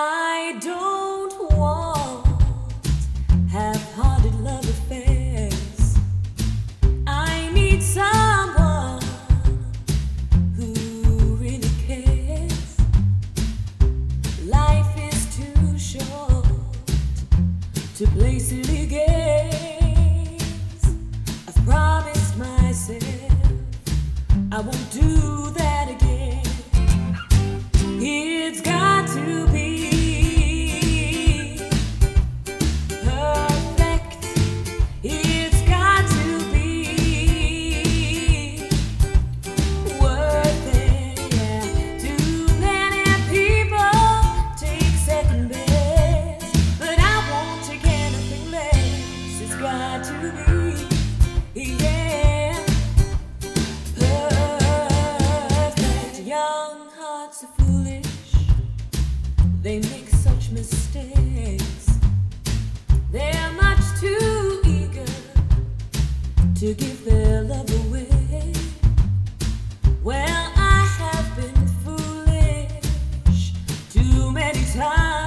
I don't want half-hearted love affairs. I need someone who really cares. Life is too short to play silly games. I've promised myself I won't do They make such mistakes. They're much too eager to give their love away. Well, I have been foolish too many times.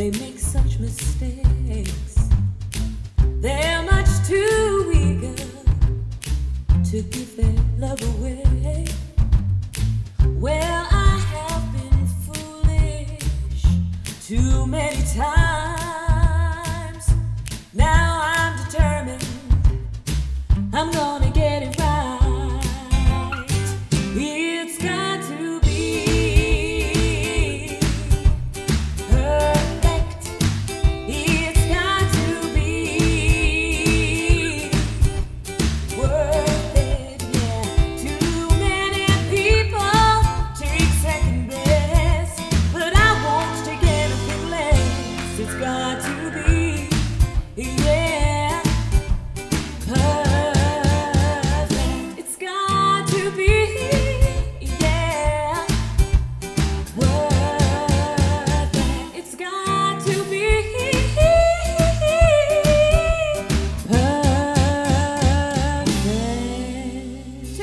They make such mistakes. They're much too eager to give their love away. Well, I have been foolish too many times. Now I'm determined. I'm gonna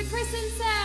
person said.